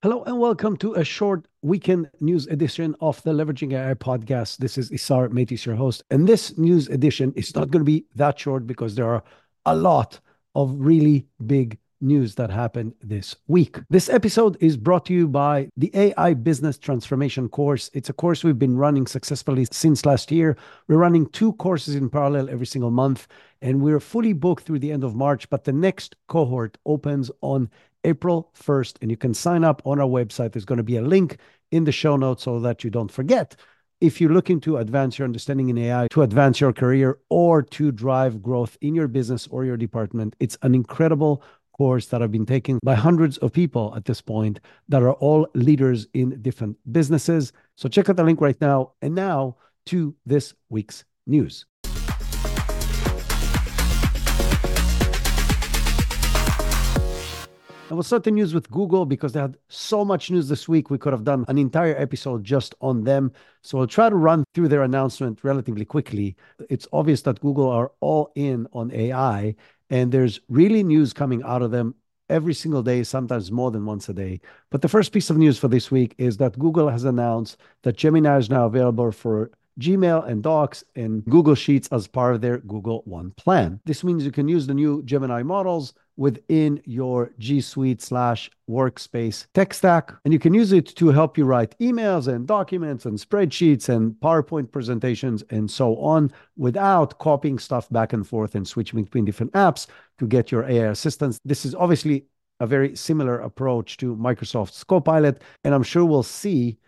Hello and welcome to a short weekend news edition of the Leveraging AI podcast. This is Isar Meitis, your host. And this news edition is not going to be that short because there are a lot of really big news that happened this week. This episode is brought to you by the AI Business Transformation course. It's a course we've been running successfully since last year. We're running two courses in parallel every single month, and we're fully booked through the end of March. But the next cohort opens on April 1st, and you can sign up on our website. There's going to be a link in the show notes so that you don't forget. If you're looking to advance your understanding in AI, to advance your career, or to drive growth in your business or your department, it's an incredible course that I've been taken by hundreds of people at this point that are all leaders in different businesses. So check out the link right now. And now to this week's news. And we'll start the news with Google because they had so much news this week. We could have done an entire episode just on them. So I'll try to run through their announcement relatively quickly. It's obvious that Google are all in on AI, and there's really news coming out of them every single day, sometimes more than once a day. But the first piece of news for this week is that Google has announced that Gemini is now available for Gmail and Docs and Google Sheets as part of their Google One plan. This means you can use the new Gemini models within your G Suite slash workspace tech stack. And you can use it to help you write emails and documents and spreadsheets and PowerPoint presentations and so on without copying stuff back and forth and switching between different apps to get your AI assistance. This is obviously a very similar approach to Microsoft's Copilot. And I'm sure we'll see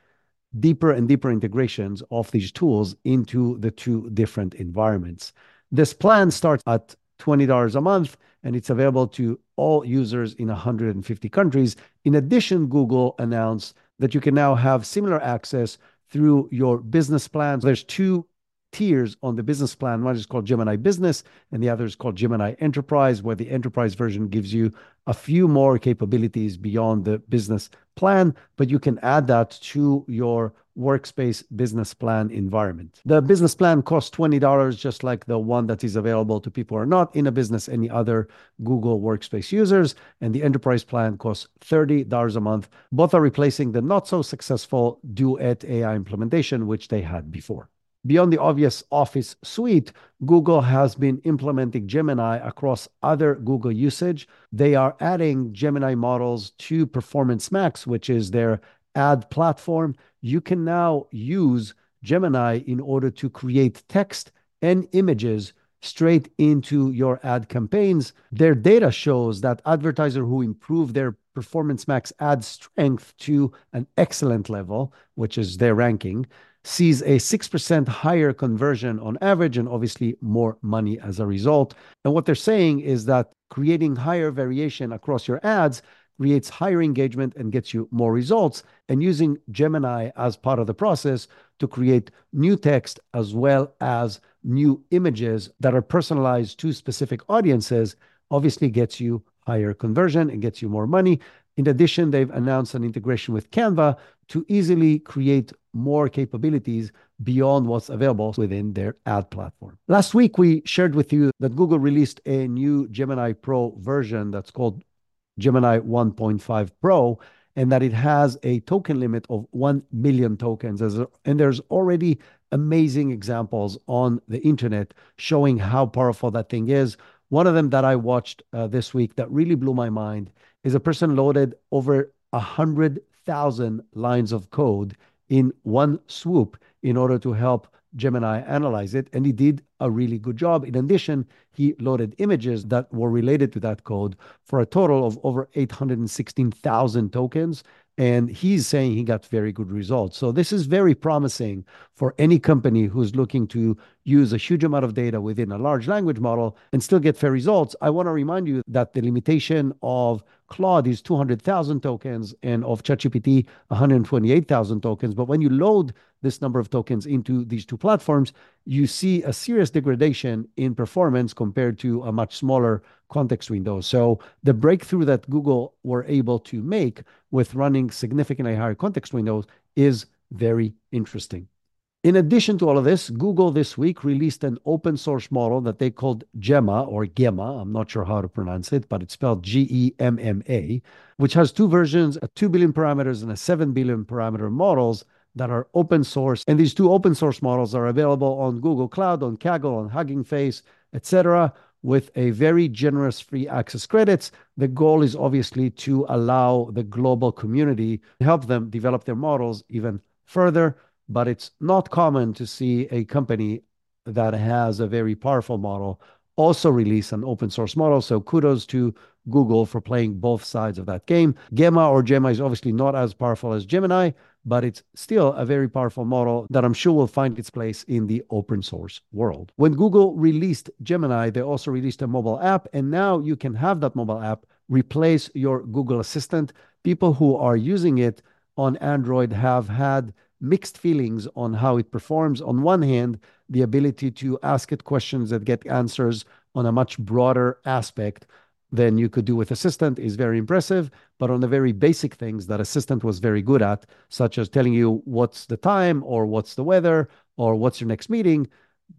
deeper and deeper integrations of these tools into the two different environments. This plan starts at $20 a month and it's available to all users in 150 countries. In addition, Google announced that you can now have similar access through your business plans. There's two tiers on the business plan. One is called Gemini Business, and the other is called Gemini Enterprise, where the enterprise version gives you a few more capabilities beyond the business plan, but you can add that to your workspace business plan environment. The business plan costs $20, just like the one that is available to people who are not in a business, any other Google Workspace users. And the enterprise plan costs $30 a month. Both are replacing the not so successful Duet AI implementation, which they had before. Beyond the obvious Office suite, Google has been implementing Gemini across other Google usage. They are adding Gemini models to Performance Max, which is their ad platform. You can now use Gemini in order to create text and images straight into your ad campaigns. Their data shows that advertisers who improve their Performance Max ad strength to an excellent level, which is their ranking, sees a 6% higher conversion on average and obviously more money as a result. And what they're saying is that creating higher variation across your ads creates higher engagement and gets you more results. And using Gemini as part of the process to create new text as well as new images that are personalized to specific audiences obviously gets you higher conversion and gets you more money. In addition, they've announced an integration with Canva to easily create more capabilities beyond what's available within their ad platform. Last week, we shared with you that Google released a new Gemini Pro version that's called Gemini 1.5 Pro, and that it has a token limit of 1 million tokens. And there's already amazing examples on the internet showing how powerful that thing is. One of them that I watched uh, this week that really blew my mind is a person loaded over 100,000 lines of code in one swoop in order to help Gemini analyze it. And he did a really good job. In addition, he loaded images that were related to that code for a total of over 816,000 tokens. And he's saying he got very good results. So this is very promising for any company who's looking to use a huge amount of data within a large language model and still get fair results. I want to remind you that the limitation of Claude is 200,000 tokens and of ChatGPT 128,000 tokens. But when you load this number of tokens into these two platforms, you see a serious degradation in performance compared to a much smaller context window. So the breakthrough that Google were able to make with running significantly higher context windows is very interesting. In addition to all of this, Google this week released an open source model that they called Gemma or Gemma. I'm not sure how to pronounce it, but it's spelled G E M M A, which has two versions, a 2 billion parameters and a 7 billion parameter models that are open source. And these two open source models are available on Google Cloud, on Kaggle, on Hugging Face, etc., with a very generous free access credits. The goal is obviously to allow the global community to help them develop their models even further but it's not common to see a company that has a very powerful model also release an open source model. So kudos to Google for playing both sides of that game. Gemma or Gemma is obviously not as powerful as Gemini, but it's still a very powerful model that I'm sure will find its place in the open source world. When Google released Gemini, they also released a mobile app, and now you can have that mobile app replace your Google Assistant. People who are using it on Android have had mixed feelings on how it performs. On one hand, the ability to ask it questions that get answers on a much broader aspect than you could do with Assistant is very impressive. But on the very basic things that Assistant was very good at, such as telling you what's the time or what's the weather or what's your next meeting,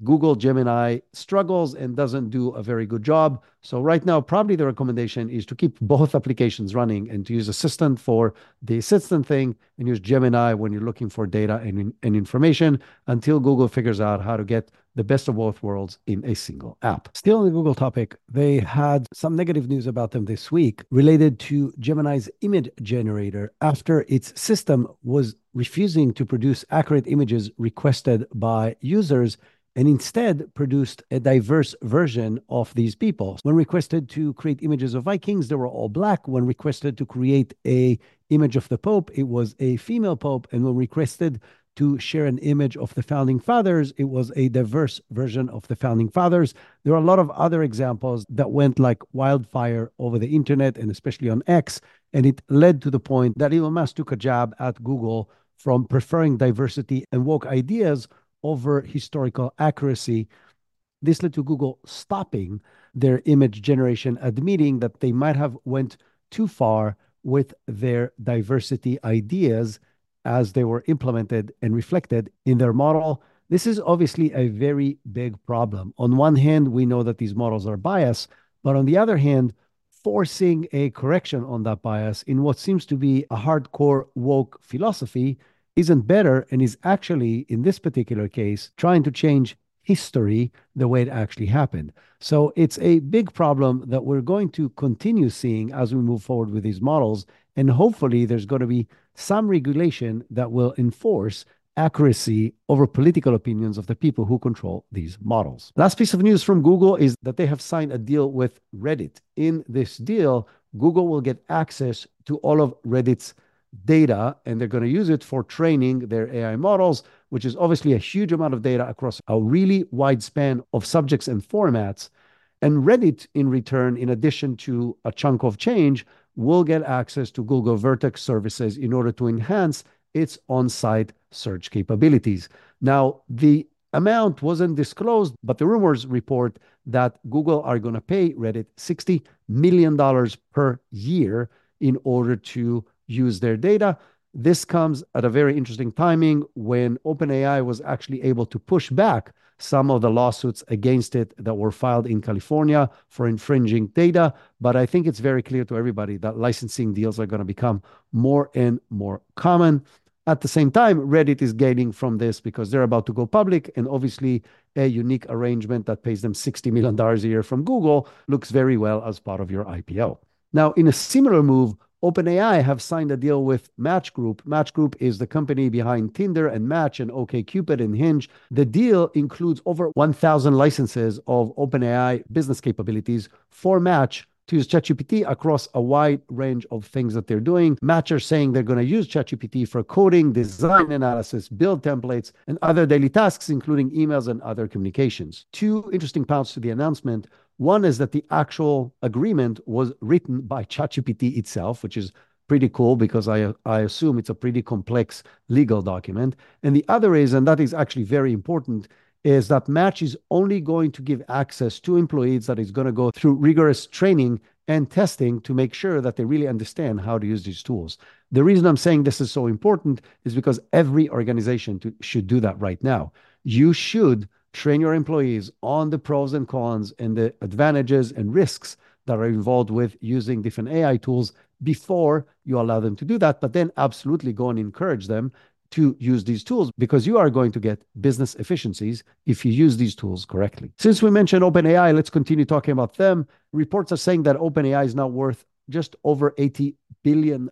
Google Gemini struggles and doesn't do a very good job. So right now, probably the recommendation is to keep both applications running and to use Assistant for the Assistant thing and use Gemini when you're looking for data and, and information until Google figures out how to get the best of both worlds in a single app. Still on the Google topic, they had some negative news about them this week related to Gemini's image generator after its system was refusing to produce accurate images requested by users and instead produced a diverse version of these people. When requested to create images of Vikings, they were all black. When requested to create a image of the Pope, it was a female Pope. And when requested to share an image of the founding fathers, it was a diverse version of the founding fathers. There are a lot of other examples that went like wildfire over the internet and especially on X. And it led to the point that Elon Musk took a jab at Google from preferring diversity and woke ideas over historical accuracy. This led to Google stopping their image generation, admitting that they might have went too far with their diversity ideas as they were implemented and reflected in their model. This is obviously a very big problem. On one hand, we know that these models are biased, but on the other hand, forcing a correction on that bias in what seems to be a hardcore woke philosophy isn't better and is actually, in this particular case, trying to change history the way it actually happened. So it's a big problem that we're going to continue seeing as we move forward with these models. And hopefully, there's going to be some regulation that will enforce accuracy over political opinions of the people who control these models. Last piece of news from Google is that they have signed a deal with Reddit. In this deal, Google will get access to all of Reddit's data and they're going to use it for training their AI models, which is obviously a huge amount of data across a really wide span of subjects and formats. And Reddit, in return, in addition to a chunk of change, will get access to Google Vertex services in order to enhance its on site search capabilities. Now, the amount wasn't disclosed, but the rumors report that Google are going to pay Reddit $60 million per year in order to use their data. This comes at a very interesting timing when OpenAI was actually able to push back some of the lawsuits against it that were filed in California for infringing data. But I think it's very clear to everybody that licensing deals are going to become more and more common. At the same time, Reddit is gaining from this because they're about to go public. And obviously, a unique arrangement that pays them $60 million a year from Google looks very well as part of your IPO. Now, in a similar move, OpenAI have signed a deal with Match Group. Match Group is the company behind Tinder and Match and OkCupid and Hinge. The deal includes over 1,000 licenses of OpenAI business capabilities for Match to use ChatGPT across a wide range of things that they're doing. Match are saying they're going to use ChatGPT for coding, design analysis, build templates, and other daily tasks, including emails and other communications. Two interesting parts to the announcement. One is that the actual agreement was written by ChatGPT itself, which is pretty cool because I, I assume it's a pretty complex legal document. And the other is, and that is actually very important, is that Match is only going to give access to employees that is going to go through rigorous training and testing to make sure that they really understand how to use these tools. The reason I'm saying this is so important is because every organization to, should do that right now. You should train your employees on the pros and cons and the advantages and risks that are involved with using different AI tools before you allow them to do that. But then absolutely go and encourage them to use these tools because you are going to get business efficiencies if you use these tools correctly. Since we mentioned OpenAI, let's continue talking about them. Reports are saying that OpenAI is now worth just over $80 billion.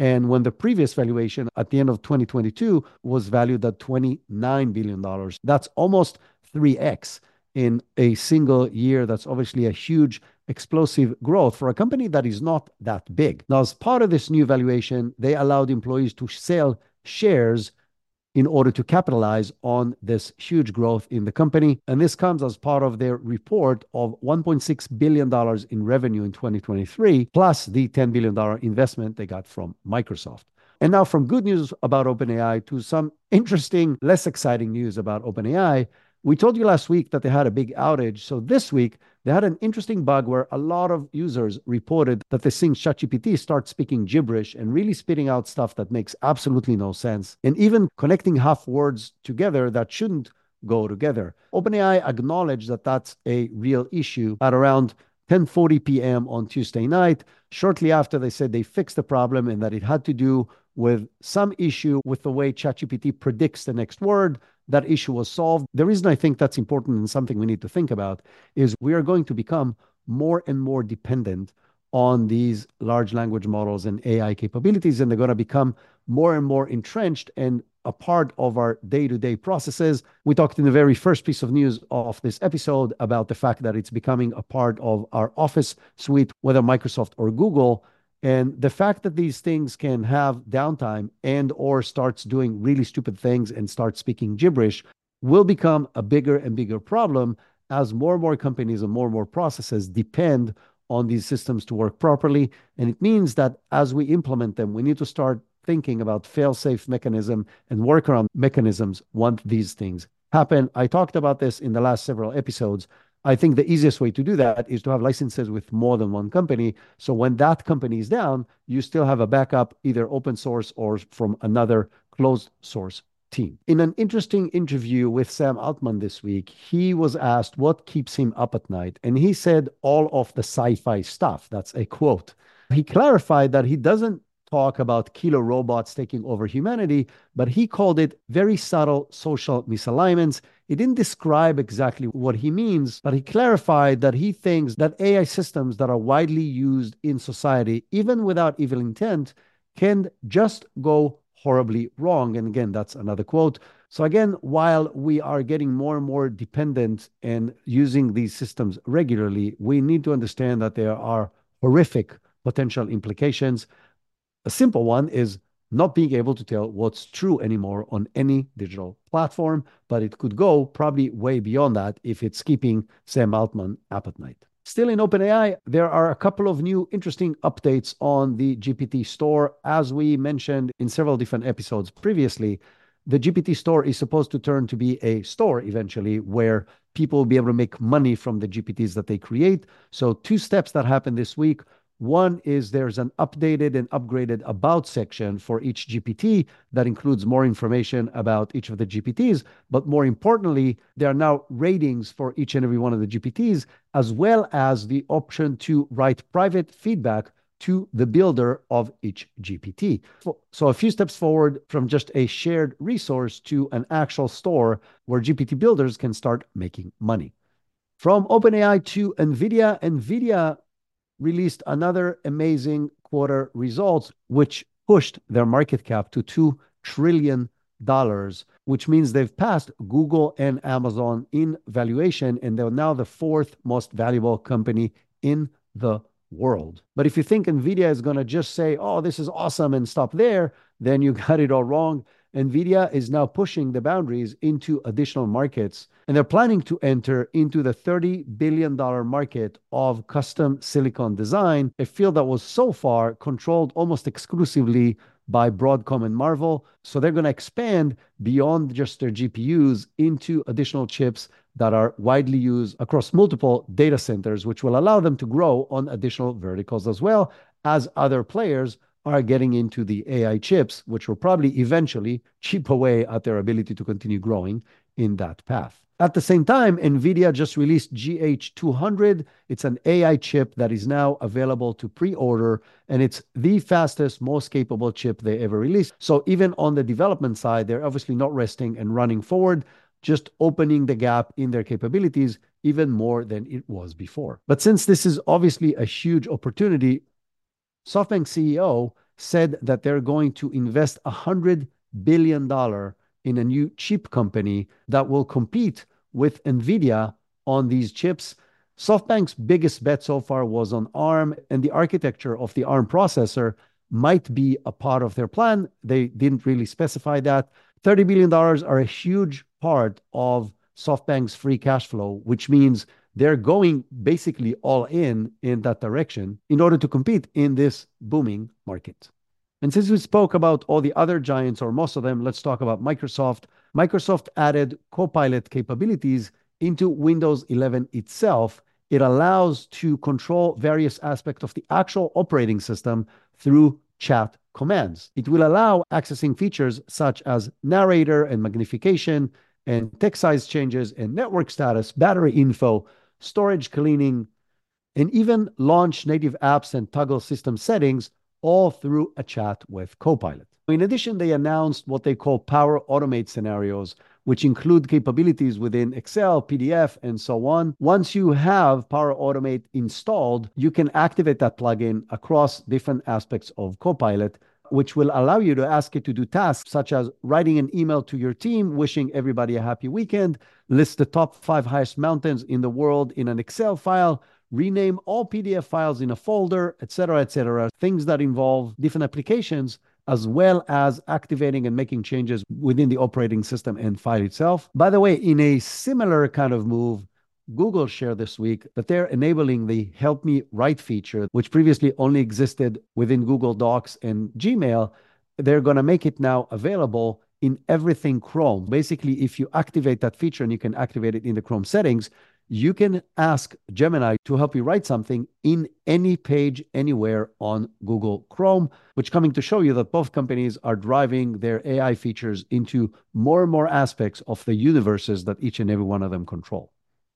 And when the previous valuation at the end of 2022 was valued at $29 billion, that's almost 3x in a single year. That's obviously a huge explosive growth for a company that is not that big. Now, as part of this new valuation, they allowed employees to sell shares in order to capitalize on this huge growth in the company. And this comes as part of their report of $1.6 billion in revenue in 2023, plus the $10 billion investment they got from Microsoft. And now, from good news about OpenAI to some interesting, less exciting news about OpenAI. We told you last week that they had a big outage. So this week, they had an interesting bug where a lot of users reported that they seeing ChatGPT start speaking gibberish and really spitting out stuff that makes absolutely no sense, and even connecting half words together that shouldn't go together. OpenAI acknowledged that that's a real issue at around 10:40 p.m. on Tuesday night. Shortly after, they said they fixed the problem and that it had to do with some issue with the way ChatGPT predicts the next word that issue was solved. The reason I think that's important and something we need to think about is we are going to become more and more dependent on these large language models and AI capabilities, and they're going to become more and more entrenched and a part of our day to day processes. We talked in the very first piece of news of this episode about the fact that it's becoming a part of our Office suite, whether Microsoft or Google. And the fact that these things can have downtime and or starts doing really stupid things and start speaking gibberish will become a bigger and bigger problem as more and more companies and more and more processes depend on these systems to work properly. And it means that as we implement them, we need to start thinking about fail-safe mechanism and workaround mechanisms once these things happen. I talked about this in the last several episodes I think the easiest way to do that is to have licenses with more than one company. So when that company is down, you still have a backup, either open source or from another closed source team. In an interesting interview with Sam Altman this week, he was asked what keeps him up at night. And he said, all of the sci fi stuff. That's a quote. He clarified that he doesn't talk about killer robots taking over humanity, but he called it very subtle social misalignments. He didn't describe exactly what he means, but he clarified that he thinks that AI systems that are widely used in society, even without evil intent, can just go horribly wrong. And again, that's another quote. So, again, while we are getting more and more dependent and using these systems regularly, we need to understand that there are horrific potential implications. A simple one is not being able to tell what's true anymore on any digital platform, but it could go probably way beyond that if it's keeping Sam Altman up at night. Still in OpenAI, there are a couple of new interesting updates on the GPT store. As we mentioned in several different episodes previously, the GPT store is supposed to turn to be a store eventually where people will be able to make money from the GPTs that they create. So, two steps that happened this week. One is there's an updated and upgraded about section for each GPT that includes more information about each of the GPTs. But more importantly, there are now ratings for each and every one of the GPTs, as well as the option to write private feedback to the builder of each GPT. So, a few steps forward from just a shared resource to an actual store where GPT builders can start making money. From OpenAI to NVIDIA, NVIDIA released another amazing quarter results, which pushed their market cap to $2 trillion, which means they've passed Google and Amazon in valuation, and they're now the fourth most valuable company in the world. But if you think NVIDIA is going to just say, oh, this is awesome and stop there, then you got it all wrong. NVIDIA is now pushing the boundaries into additional markets, and they're planning to enter into the $30 billion market of custom silicon design, a field that was so far controlled almost exclusively by Broadcom and Marvell. So they're going to expand beyond just their GPUs into additional chips that are widely used across multiple data centers, which will allow them to grow on additional verticals as well as other players are getting into the AI chips, which will probably eventually chip away at their ability to continue growing in that path. At the same time, NVIDIA just released GH200. It's an AI chip that is now available to pre-order, and it's the fastest, most capable chip they ever released. So, even on the development side, they're obviously not resting and running forward, just opening the gap in their capabilities even more than it was before. But since this is obviously a huge opportunity, SoftBank CEO said that they're going to invest $100 billion in a new chip company that will compete with NVIDIA on these chips. SoftBank's biggest bet so far was on Arm, and the architecture of the Arm processor might be a part of their plan. They didn't really specify that. $30 billion are a huge part of SoftBank's free cash flow, which means they're going basically all in in that direction in order to compete in this booming market. And since we spoke about all the other giants, or most of them, let's talk about Microsoft. Microsoft added Copilot capabilities into Windows 11 itself. It allows to control various aspects of the actual operating system through chat commands. It will allow accessing features such as narrator and magnification and text size changes and network status, battery info, storage cleaning, and even launch native apps and toggle system settings all through a chat with Copilot. In addition, they announced what they call Power Automate scenarios, which include capabilities within Excel, PDF, and so on. Once you have Power Automate installed, you can activate that plugin across different aspects of Copilot, which will allow you to ask it to do tasks such as writing an email to your team, wishing everybody a happy weekend, list the top five highest mountains in the world in an Excel file, rename all PDF files in a folder, etc., cetera, et cetera. Things that involve different applications, as well as activating and making changes within the operating system and file itself. By the way, in a similar kind of move, Google shared this week that they're enabling the Help Me Write feature, which previously only existed within Google Docs and Gmail. They're going to make it now available in everything Chrome. Basically, if you activate that feature, and you can activate it in the Chrome settings, you can ask Gemini to help you write something in any page, anywhere on Google Chrome, which coming to show you that both companies are driving their AI features into more and more aspects of the universes that each and every one of them control.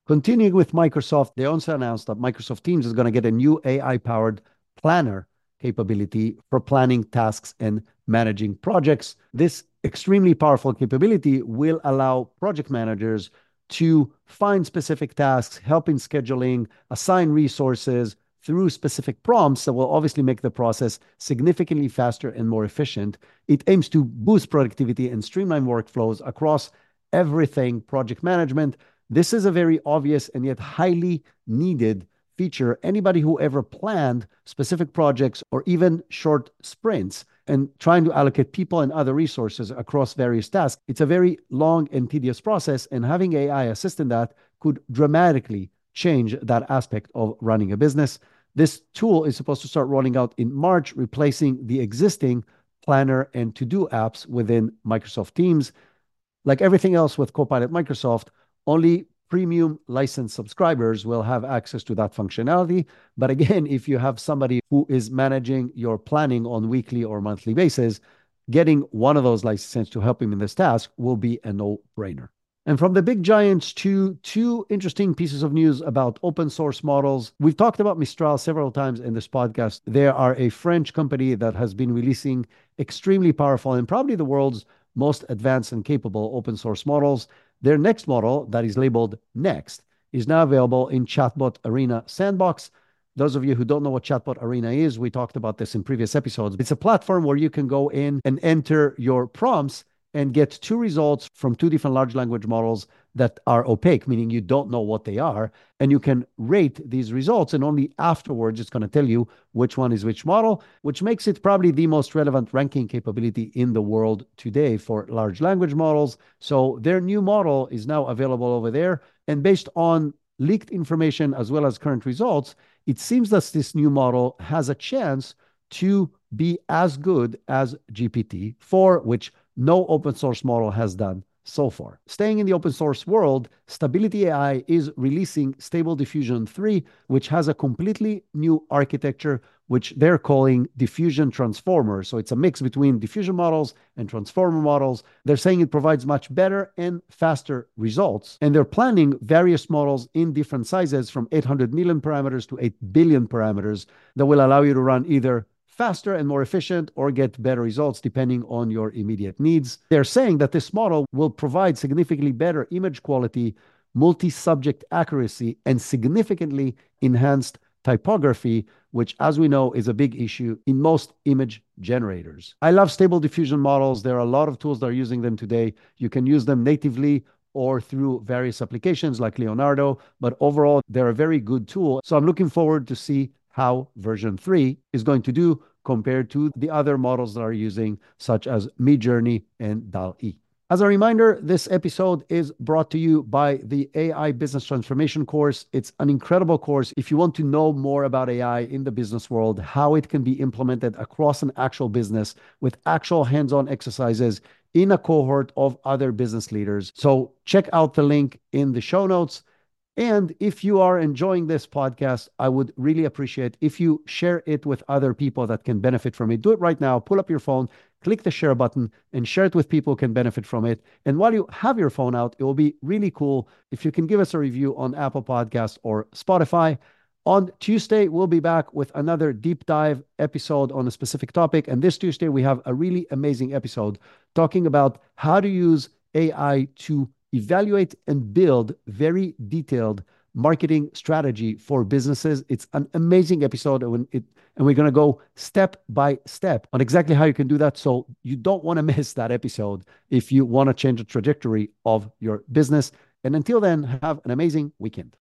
Continuing with Microsoft, they also announced that Microsoft Teams is going to get a new AI-powered planner capability for planning tasks and managing projects. This extremely powerful capability will allow project managers to find specific tasks, help in scheduling, assign resources through specific prompts that will obviously make the process significantly faster and more efficient. It aims to boost productivity and streamline workflows across everything project management. This is a very obvious and yet highly needed feature. Anybody who ever planned specific projects or even short sprints and trying to allocate people and other resources across various tasks, it's a very long and tedious process, and having AI assist in that could dramatically change that aspect of running a business. This tool is supposed to start rolling out in March, replacing the existing planner and to-do apps within Microsoft Teams. Like everything else with Copilot Microsoft, only premium license subscribers will have access to that functionality. But again, if you have somebody who is managing your planning on weekly or monthly basis, getting one of those licenses to help him in this task will be a no-brainer. And from the big giants to two interesting pieces of news about open source models. We've talked about Mistral several times in this podcast. They are a French company that has been releasing extremely powerful and probably the world's most advanced and capable open source models. Their next model, that is labeled Next, is now available in Chatbot Arena Sandbox. Those of you who don't know what Chatbot Arena is, we talked about this in previous episodes. It's a platform where you can go in and enter your prompts and get two results from two different large language models that are opaque, meaning you don't know what they are, and you can rate these results, and only afterwards it's going to tell you which one is which model, which makes it probably the most relevant ranking capability in the world today for large language models. So their new model is now available over there, and based on leaked information as well as current results, it seems that this new model has a chance to be as good as GPT-4, which no open source model has done so far. Staying in the open source world, Stability AI is releasing Stable Diffusion 3, which has a completely new architecture which they're calling diffusion transformers. So it's a mix between diffusion models and transformer models. They're saying it provides much better and faster results. And they're planning various models in different sizes from 800 million parameters to 8 billion parameters that will allow you to run either faster and more efficient or get better results depending on your immediate needs. They're saying that this model will provide significantly better image quality, multi subject accuracy, and significantly enhanced typography, which, as we know, is a big issue in most image generators. I love stable diffusion models. There are a lot of tools that are using them today. You can use them natively or through various applications like Leonardo, but overall, they're a very good tool. So I'm looking forward to see how version 3 is going to do compared to the other models that are using, such as Midjourney and DALL-E. As a reminder, this episode is brought to you by the AI Business Transformation course. It's an incredible course. If you want to know more about AI in the business world, how it can be implemented across an actual business with actual hands on exercises in a cohort of other business leaders. So check out the link in the show notes. And if you are enjoying this podcast, I would really appreciate if you share it with other people that can benefit from it. Do it right now. Pull up your phone, click the share button, and share it with people who can benefit from it. And while you have your phone out, it will be really cool if you can give us a review on Apple Podcasts or Spotify. On Tuesday, we'll be back with another deep dive episode on a specific topic. And this Tuesday, we have a really amazing episode talking about how to use AI to evaluate and build very detailed marketing strategy for businesses. It's an amazing episode and we're going to go step by step on exactly how you can do that so you don't want to miss that episode if you want to change the trajectory of your business. And until then, have an amazing weekend.